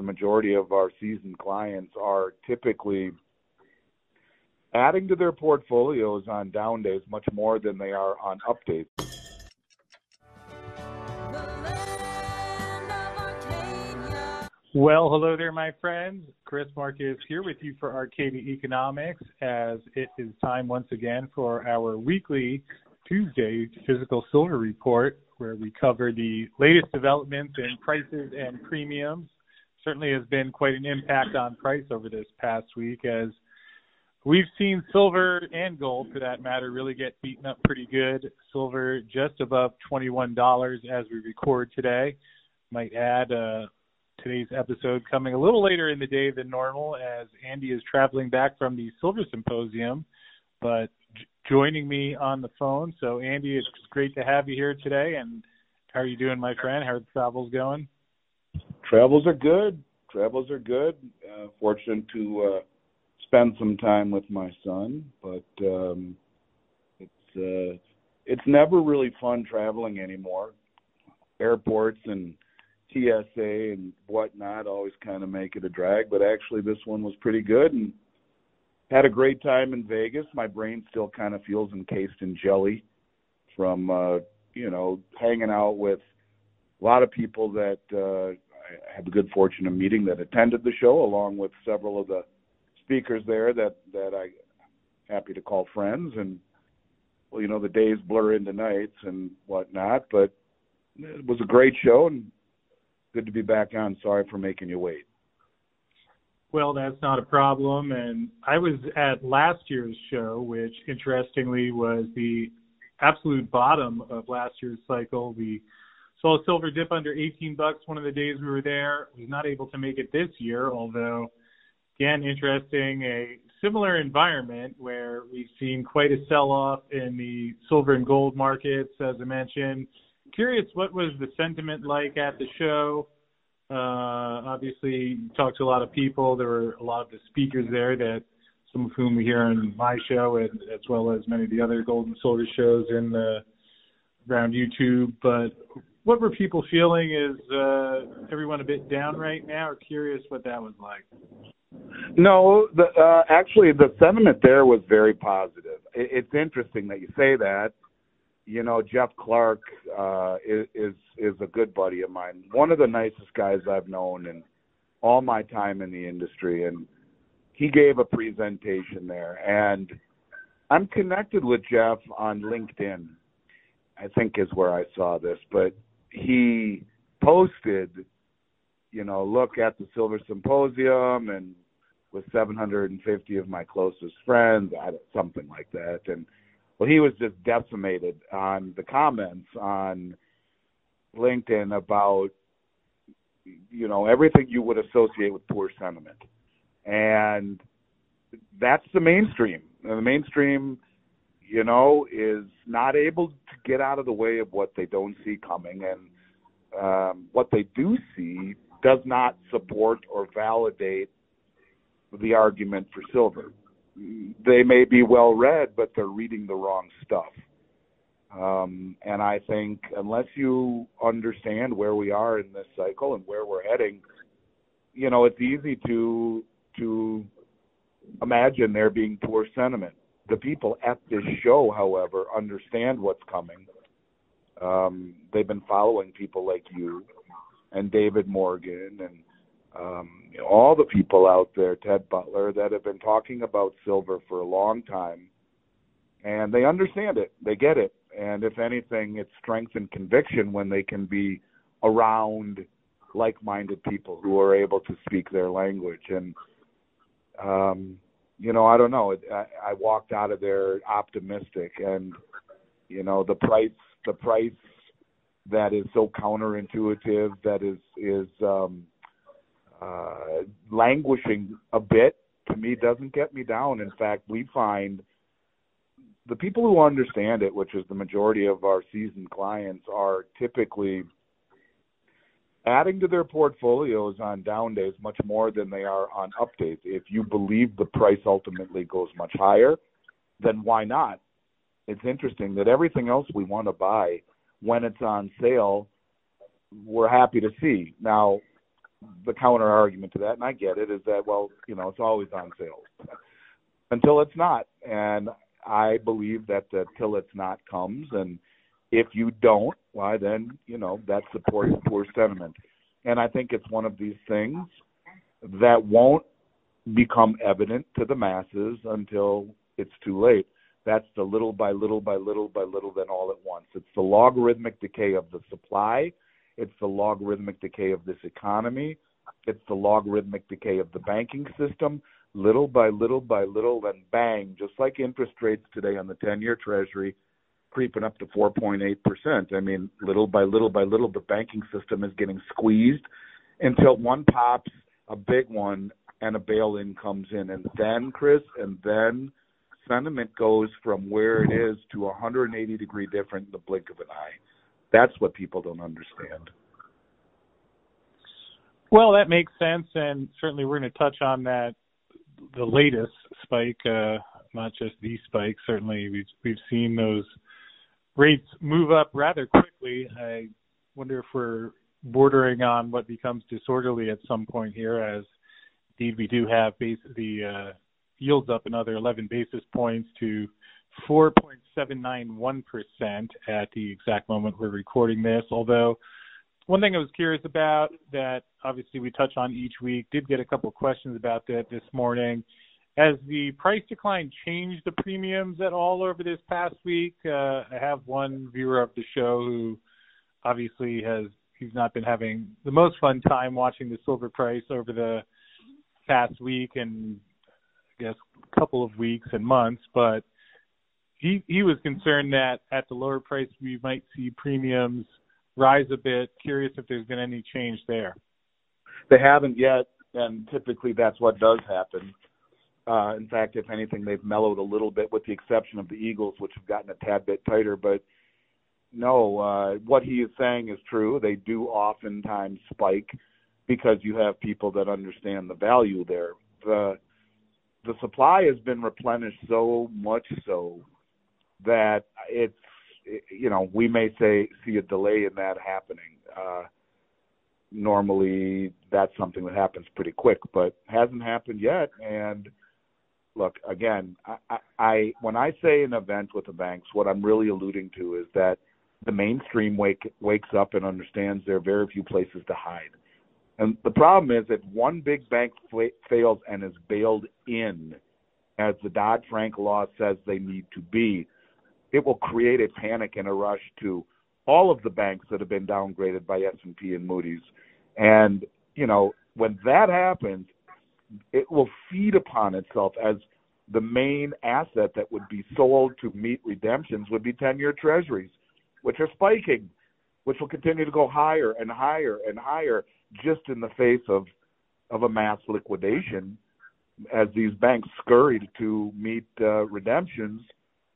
the majority of our seasoned clients are typically adding to their portfolios on down days much more than they are on up days. Well, hello there, my friends. Chris Marcus here with you for Arcadia Economics as it is time once again for our weekly Tuesday physical silver report where we cover the latest developments in prices and premiums. Certainly has been quite an impact on price over this past week as we've seen silver and gold for that matter really get beaten up pretty good. Silver just above $21 as we record today. Might add uh today's episode coming a little later in the day than normal as Andy is traveling back from the Silver Symposium, but j- joining me on the phone. So, Andy, it's great to have you here today. And how are you doing, my friend? How are the travels going? Travels are good. Travels are good. Uh, fortunate to uh, spend some time with my son, but um, it's uh, it's never really fun traveling anymore. Airports and TSA and whatnot always kind of make it a drag, but actually this one was pretty good and had a great time in Vegas. My brain still kind of feels encased in jelly from uh, you know hanging out with a lot of people that uh, I had the good fortune of meeting that attended the show, along with several of the speakers there that that I happy to call friends and well you know the days blur into nights and whatnot but it was a great show and good to be back on. Sorry for making you wait. Well, that's not a problem. And I was at last year's show, which interestingly was the absolute bottom of last year's cycle. We saw silver dip under 18 bucks one of the days we were there. Was not able to make it this year, although again, interesting, a similar environment where we've seen quite a sell-off in the silver and gold markets, as I mentioned curious, what was the sentiment like at the show? Uh, obviously, talked to a lot of people. There were a lot of the speakers there that some of whom we hear on my show, and, as well as many of the other gold and silver shows in the around YouTube. But what were people feeling? Is uh, everyone a bit down right now? Or curious what that was like? No, the, uh, actually, the sentiment there was very positive. It, it's interesting that you say that you know, Jeff Clark uh, is, is is a good buddy of mine. One of the nicest guys I've known in all my time in the industry, and he gave a presentation there. And I'm connected with Jeff on LinkedIn. I think is where I saw this, but he posted, you know, look at the Silver Symposium and with 750 of my closest friends, something like that, and well, he was just decimated on the comments on LinkedIn about you know everything you would associate with poor sentiment, and that's the mainstream. The mainstream, you know, is not able to get out of the way of what they don't see coming, and um, what they do see does not support or validate the argument for silver they may be well read, but they're reading the wrong stuff. Um, and I think unless you understand where we are in this cycle and where we're heading, you know, it's easy to to imagine there being poor sentiment. The people at this show, however, understand what's coming. Um, they've been following people like you and David Morgan and um, all the people out there, Ted Butler, that have been talking about silver for a long time, and they understand it, they get it, and if anything, it's strength and conviction when they can be around like-minded people who are able to speak their language. And um, you know, I don't know. I, walked out of there optimistic, and you know, the price, the price that is so counterintuitive, that is is um, uh, languishing a bit to me doesn't get me down. In fact, we find the people who understand it, which is the majority of our seasoned clients, are typically adding to their portfolios on down days much more than they are on up days. If you believe the price ultimately goes much higher, then why not? It's interesting that everything else we want to buy when it's on sale, we're happy to see. Now, the counter argument to that, and I get it, is that well, you know, it's always on sale until it's not, and I believe that until it's not comes, and if you don't, why then you know that supports poor sentiment, and I think it's one of these things that won't become evident to the masses until it's too late. That's the little by little by little by little, then all at once. It's the logarithmic decay of the supply. It's the logarithmic decay of this economy. It's the logarithmic decay of the banking system. Little by little by little, then bang, just like interest rates today on the 10 year Treasury creeping up to 4.8%. I mean, little by little by little, the banking system is getting squeezed until one pops, a big one, and a bail in comes in. And then, Chris, and then sentiment goes from where it is to 180 degree different in the blink of an eye. That's what people don't understand. Well, that makes sense, and certainly we're going to touch on that the latest spike, uh, not just the spike. Certainly, we've we've seen those rates move up rather quickly. I wonder if we're bordering on what becomes disorderly at some point here, as indeed we do have base, the uh, yields up another 11 basis points to 4.791% at the exact moment we're recording this. Although, one thing I was curious about that obviously we touch on each week, did get a couple of questions about that this morning. Has the price decline changed the premiums at all over this past week? Uh, I have one viewer of the show who obviously has he's not been having the most fun time watching the silver price over the past week and I guess couple of weeks and months, but he he was concerned that at the lower price we might see premiums rise a bit. Curious if there's been any change there. They haven't yet, and typically that's what does happen. Uh, in fact, if anything, they've mellowed a little bit, with the exception of the Eagles, which have gotten a tad bit tighter. But no, uh, what he is saying is true. They do oftentimes spike because you have people that understand the value there. The the supply has been replenished so much so that it's you know we may say see a delay in that happening. Uh, normally, that's something that happens pretty quick, but hasn't happened yet. And look, again, I, I, when I say an event with the banks, what I'm really alluding to is that the mainstream wake wakes up and understands there are very few places to hide. And the problem is that one big bank fails and is bailed in, as the Dodd Frank law says they need to be, it will create a panic and a rush to all of the banks that have been downgraded by S&P and Moody's. And, you know, when that happens, it will feed upon itself as the main asset that would be sold to meet redemptions would be 10-year treasuries, which are spiking, which will continue to go higher and higher and higher just in the face of of a mass liquidation as these banks scurried to meet uh, redemptions –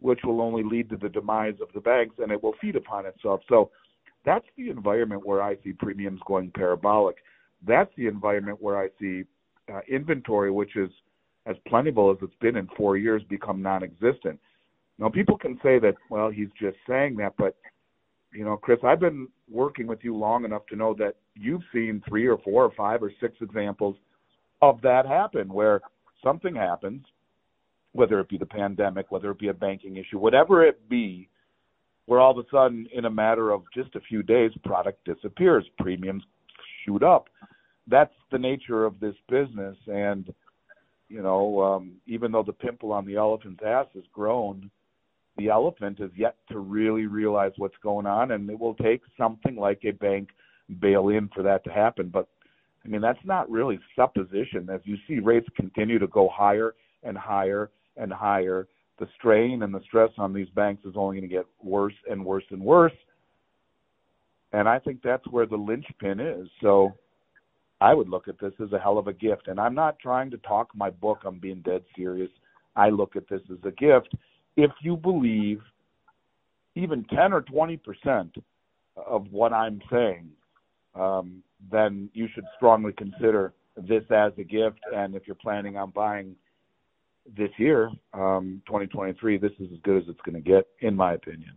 which will only lead to the demise of the banks and it will feed upon itself. So that's the environment where I see premiums going parabolic. That's the environment where I see uh, inventory, which is as plentiful as it's been in four years, become non-existent. Now, people can say that, well, he's just saying that, but you know, Chris, I've been working with you long enough to know that you've seen three or four or five or six examples of that happen, where something happens, whether it be the pandemic, whether it be a banking issue, whatever it be, where all of a sudden, in a matter of just a few days, product disappears, premiums shoot up. That's the nature of this business, and you know, um, even though the pimple on the elephant's ass has grown, the elephant is yet to really realize what's going on, and it will take something like a bank bail in for that to happen. But I mean, that's not really supposition. As you see rates continue to go higher and higher and higher, the strain and the stress on these banks is only going to get worse and worse and worse. And I think that's where the linchpin is. So I would look at this as a hell of a gift. And I'm not trying to talk my book, I'm being dead serious. I look at this as a gift. If you believe even 10 or 20% of what I'm saying, um, then you should strongly consider this as a gift. And if you're planning on buying this year, um, 2023, this is as good as it's going to get, in my opinion.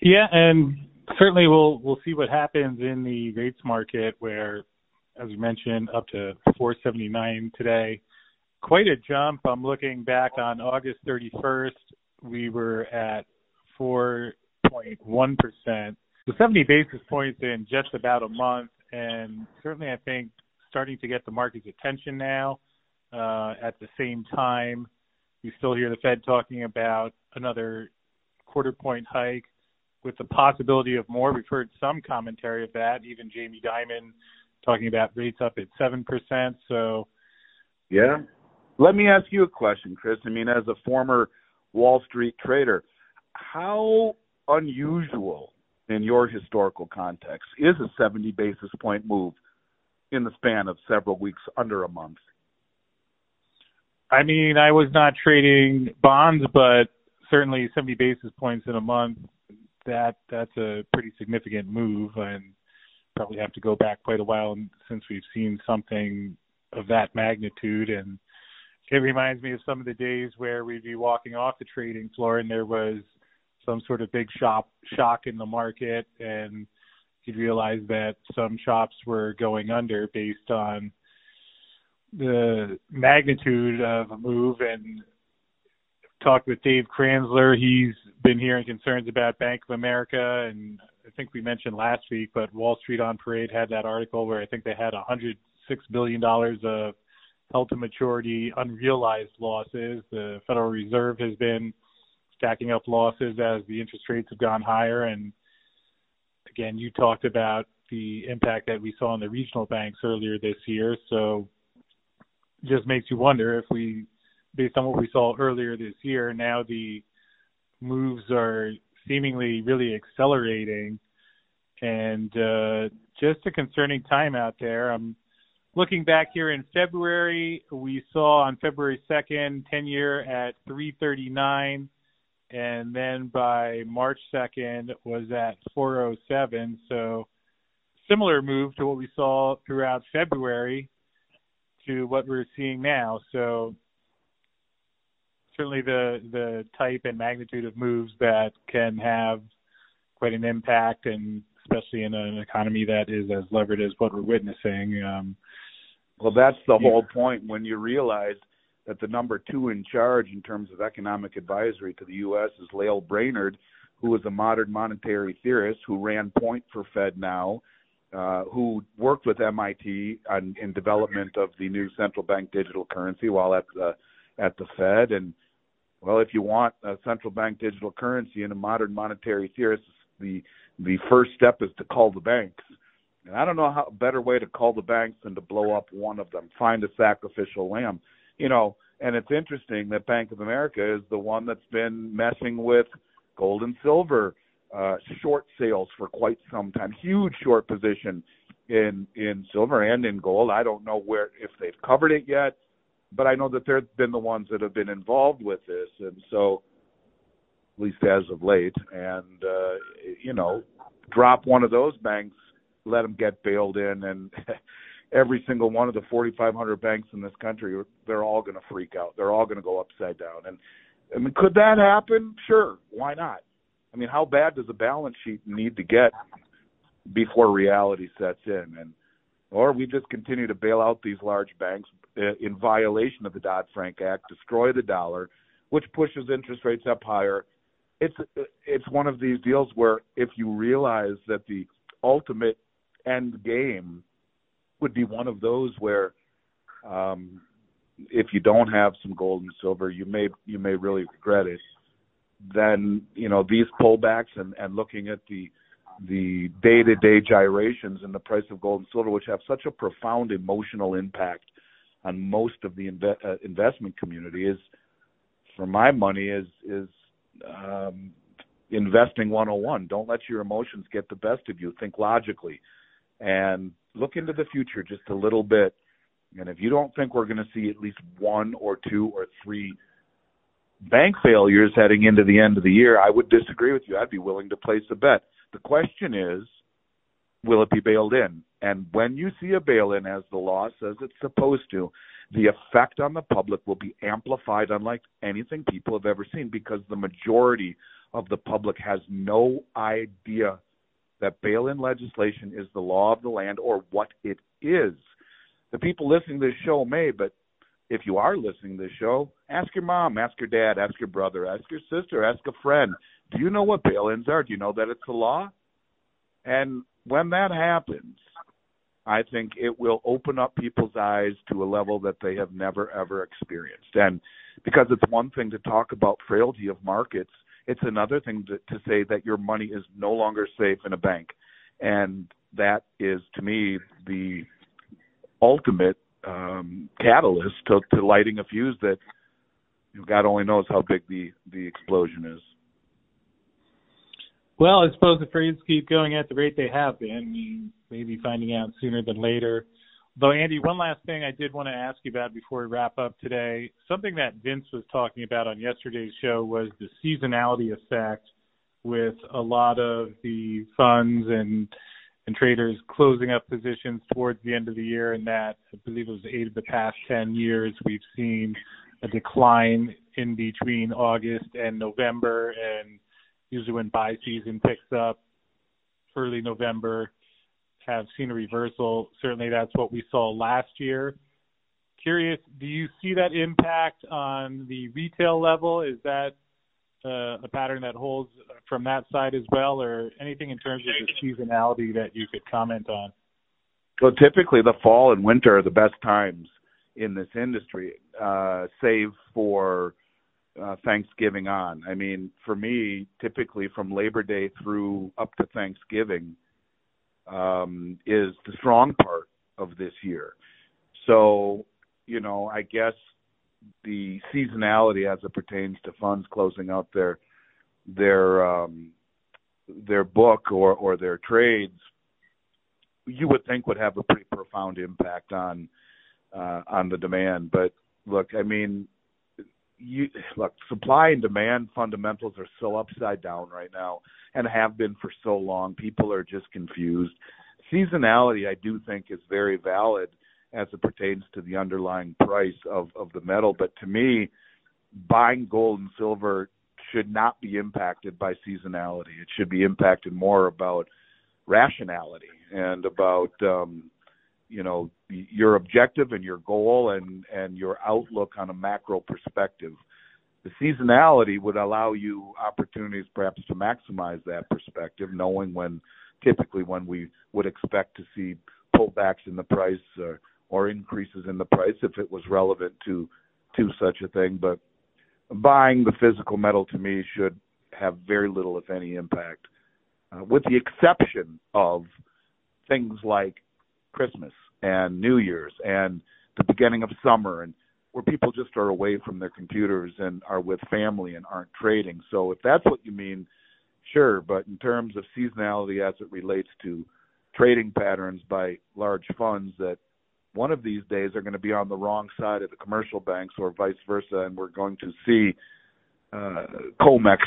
Yeah, and certainly we'll we'll see what happens in the rates market where as you mentioned up to 479 today. Quite a jump. I'm looking back on august 31st we were at 4.1% so 70 basis points in just about a month. And certainly i think starting to get the market's attention now uh, at the same time. You still hear the fed talking about another quarter point hike with the possibility of more. We've heard some commentary of that, even Jamie Dimon talking about rates up at 7%. So, yeah. Let me ask you a question, Chris. I mean, as a former Wall Street trader, how unusual in your historical context is a 70 basis point move in the span of several weeks, under a month? I mean, I was not trading bonds, but certainly 70 basis points in a month that that's a pretty significant move and probably have to go back quite a while since we've seen something of that magnitude. And it reminds me of some of the days where we'd be walking off the trading floor and there was some sort of big shop shock in the market and you'd realize that some shops were going under based on the magnitude of a move and talked with Dave Kranzler. He's been hearing concerns about Bank of America, and I think we mentioned last week, but Wall Street on Parade had that article where I think they had 106 billion dollars of held to maturity unrealized losses. The Federal Reserve has been stacking up losses as the interest rates have gone higher, and again, you talked about the impact that we saw in the regional banks earlier this year. So, just makes you wonder if we based on what we saw earlier this year, now the moves are seemingly really accelerating and uh, just a concerning time out there. I'm looking back here in February, we saw on February 2nd, 10 year at 339 and then by March 2nd was at 407. So similar move to what we saw throughout February to what we're seeing now. So certainly the the type and magnitude of moves that can have quite an impact, and especially in an economy that is as levered as what we're witnessing. Um, well, that's the yeah. whole point when you realize that the number two in charge in terms of economic advisory to the U.S. is Lael Brainard, who is a modern monetary theorist who ran point for FedNow, uh, who worked with MIT on, in development of the new central bank digital currency while at the at the Fed, and well, if you want a central bank digital currency and a modern monetary theorist, the the first step is to call the banks. And I don't know how better way to call the banks than to blow up one of them, find a sacrificial lamb. You know, and it's interesting that Bank of America is the one that's been messing with gold and silver uh short sales for quite some time. Huge short position in in silver and in gold. I don't know where if they've covered it yet but I know that they've been the ones that have been involved with this, and so at least as of late, and uh, you know, drop one of those banks, let them get bailed in, and every single one of the 4,500 banks in this country, they're all going to freak out. They're all going to go upside down. And I mean, could that happen? Sure, why not? I mean, how bad does a balance sheet need to get before reality sets in? And or we just continue to bail out these large banks uh, in violation of the Dodd Frank Act, destroy the dollar, which pushes interest rates up higher. It's it's one of these deals where if you realize that the ultimate end game would be one of those where um, if you don't have some gold and silver, you may you may really regret it. Then you know these pullbacks and and looking at the the day-to-day gyrations in the price of gold and silver, which have such a profound emotional impact on most of the inve- uh, investment community, is for my money is is um, investing 101. Don't let your emotions get the best of you. Think logically, and look into the future just a little bit. And if you don't think we're going to see at least one or two or three bank failures heading into the end of the year, I would disagree with you. I'd be willing to place a bet. The question is, will it be bailed in? And when you see a bail in, as the law says it's supposed to, the effect on the public will be amplified unlike anything people have ever seen because the majority of the public has no idea that bail in legislation is the law of the land or what it is. The people listening to this show may, but if you are listening to this show, ask your mom, ask your dad, ask your brother, ask your sister, ask a friend. Do you know what bail ins are? Do you know that it's a law? And when that happens, I think it will open up people's eyes to a level that they have never ever experienced. And because it's one thing to talk about frailty of markets, it's another thing to, to say that your money is no longer safe in a bank. And that is to me the ultimate um, catalyst to, to lighting a fuse that God only knows how big the the explosion is. Well, I suppose the trades keep going at the rate they have been. Maybe finding out sooner than later. Though, Andy, one last thing I did want to ask you about before we wrap up today. Something that Vince was talking about on yesterday's show was the seasonality effect with a lot of the funds and and traders closing up positions towards the end of the year, and that I believe it was eight of the past ten years we've seen a decline in between August and November, and usually when buy season picks up early November, have seen a reversal. Certainly, that's what we saw last year. Curious, do you see that impact on the retail level? Is that uh, a pattern that holds from that side as well, or anything in terms of the seasonality that you could comment on? Well, typically the fall and winter are the best times in this industry, uh, save for uh, Thanksgiving on. I mean, for me, typically from Labor Day through up to Thanksgiving um, is the strong part of this year. So, you know, I guess the seasonality as it pertains to funds closing out their their um, their book or or their trades, you would think would have a pretty profound impact on uh, on the demand. But look, I mean, you look, supply and demand fundamentals are so upside down right now and have been for so long. People are just confused. Seasonality, I do think, is very valid as it pertains to the underlying price of of the metal. But to me, buying gold and silver should not be impacted by seasonality. It should be impacted more about rationality and about um, you know your objective and your goal and and your outlook on a macro perspective. The seasonality would allow you opportunities perhaps to maximize that perspective, knowing when typically when we would expect to see pullbacks in the price or, or increases in the price if it was relevant to to such a thing. But buying the physical metal to me should have very little, if any, impact, uh, with the exception of things like Christmas and New Year's and the beginning of summer and where people just are away from their computers and are with family and aren't trading. So if that's what you mean, sure. But in terms of seasonality as it relates to trading patterns by large funds that one of these days are going to be on the wrong side of the commercial banks or vice versa, and we're going to see uh, COMEX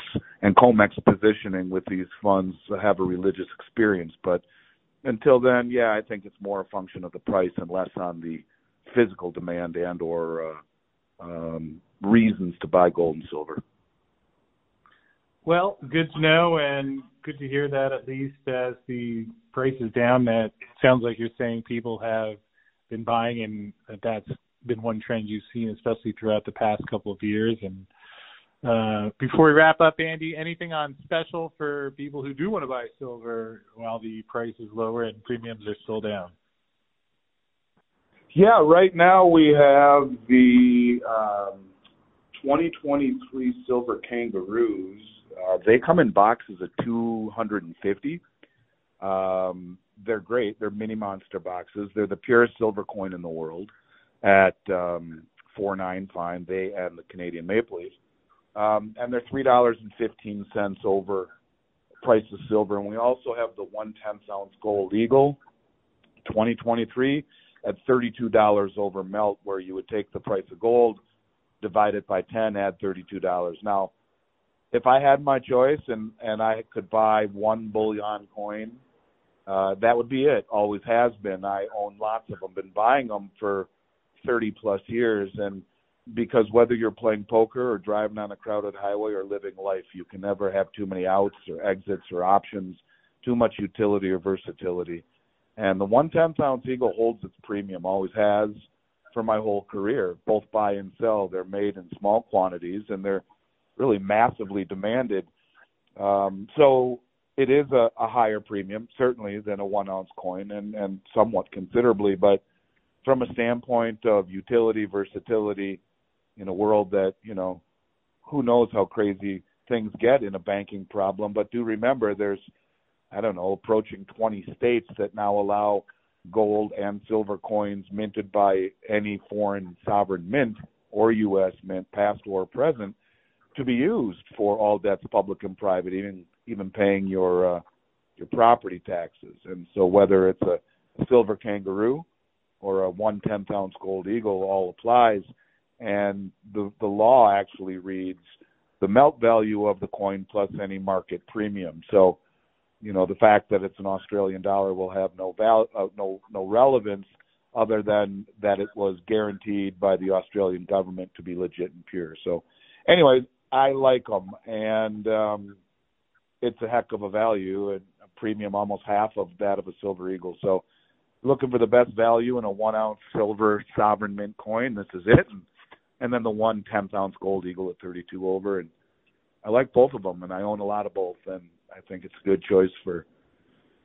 and COMEX positioning with these funds have a religious experience. But until then, yeah, I think it's more a function of the price and less on the physical demand and or uh, um, reasons to buy gold and silver. Well, good to know, and good to hear that at least as the price is down, that sounds like you're saying people have been buying, and that's been one trend you've seen, especially throughout the past couple of years. And uh, before we wrap up, Andy, anything on special for people who do want to buy silver while the price is lower and premiums are still down? Yeah, right now we have the um, 2023 silver kangaroos. Uh, they come in boxes of 250. Um, they're great. They're mini monster boxes. They're the purest silver coin in the world at um, four nine fine. They and the Canadian Maple Leaf um, and they're three dollars and fifteen cents over price of silver. And we also have the one tenth ounce gold eagle, 2023 at thirty two dollars over melt, where you would take the price of gold, divide it by ten, add thirty two dollars. Now, if I had my choice and and I could buy one bullion coin, uh, that would be it. Always has been. I own lots of them. Been buying them for thirty plus years and because whether you're playing poker or driving on a crowded highway or living life, you can never have too many outs or exits or options too much utility or versatility. And the one tenth ounce eagle holds its premium, always has for my whole career, both buy and sell. They're made in small quantities and they're really massively demanded. Um, so it is a, a higher premium, certainly, than a one ounce coin and, and somewhat considerably. But from a standpoint of utility, versatility, in a world that, you know, who knows how crazy things get in a banking problem. But do remember there's I don't know, approaching 20 states that now allow gold and silver coins minted by any foreign sovereign mint or U.S. mint, past or present, to be used for all debts, public and private, even even paying your uh, your property taxes. And so, whether it's a, silver kangaroo or a one tenth ounce gold eagle, all applies. And the the law actually reads the melt value of the coin plus any market premium. So you know the fact that it's an Australian dollar will have no val uh, no no relevance other than that it was guaranteed by the Australian government to be legit and pure. So, anyway, I like them, and um, it's a heck of a value and a premium, almost half of that of a silver eagle. So, looking for the best value in a one ounce silver sovereign mint coin, this is it. And, and then the one one tenth ounce gold eagle at 32 over, and I like both of them, and I own a lot of both, and I think it's a good choice for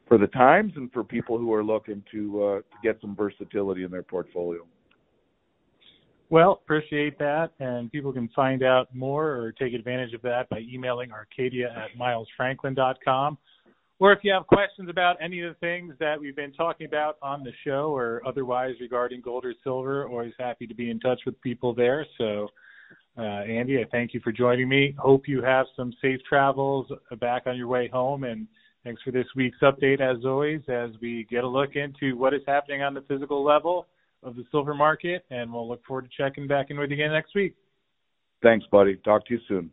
for the times and for people who are looking to uh, to get some versatility in their portfolio. Well, appreciate that, and people can find out more or take advantage of that by emailing Arcadia at milesfranklin.com. Or if you have questions about any of the things that we've been talking about on the show or otherwise regarding gold or silver, always happy to be in touch with people there. So uh, Andy, I thank you for joining me. Hope you have some safe travels back on your way home. And thanks for this week's update, as always, as we get a look into what is happening on the physical level of the silver market. And we'll look forward to checking back in with you again next week. Thanks, buddy. Talk to you soon.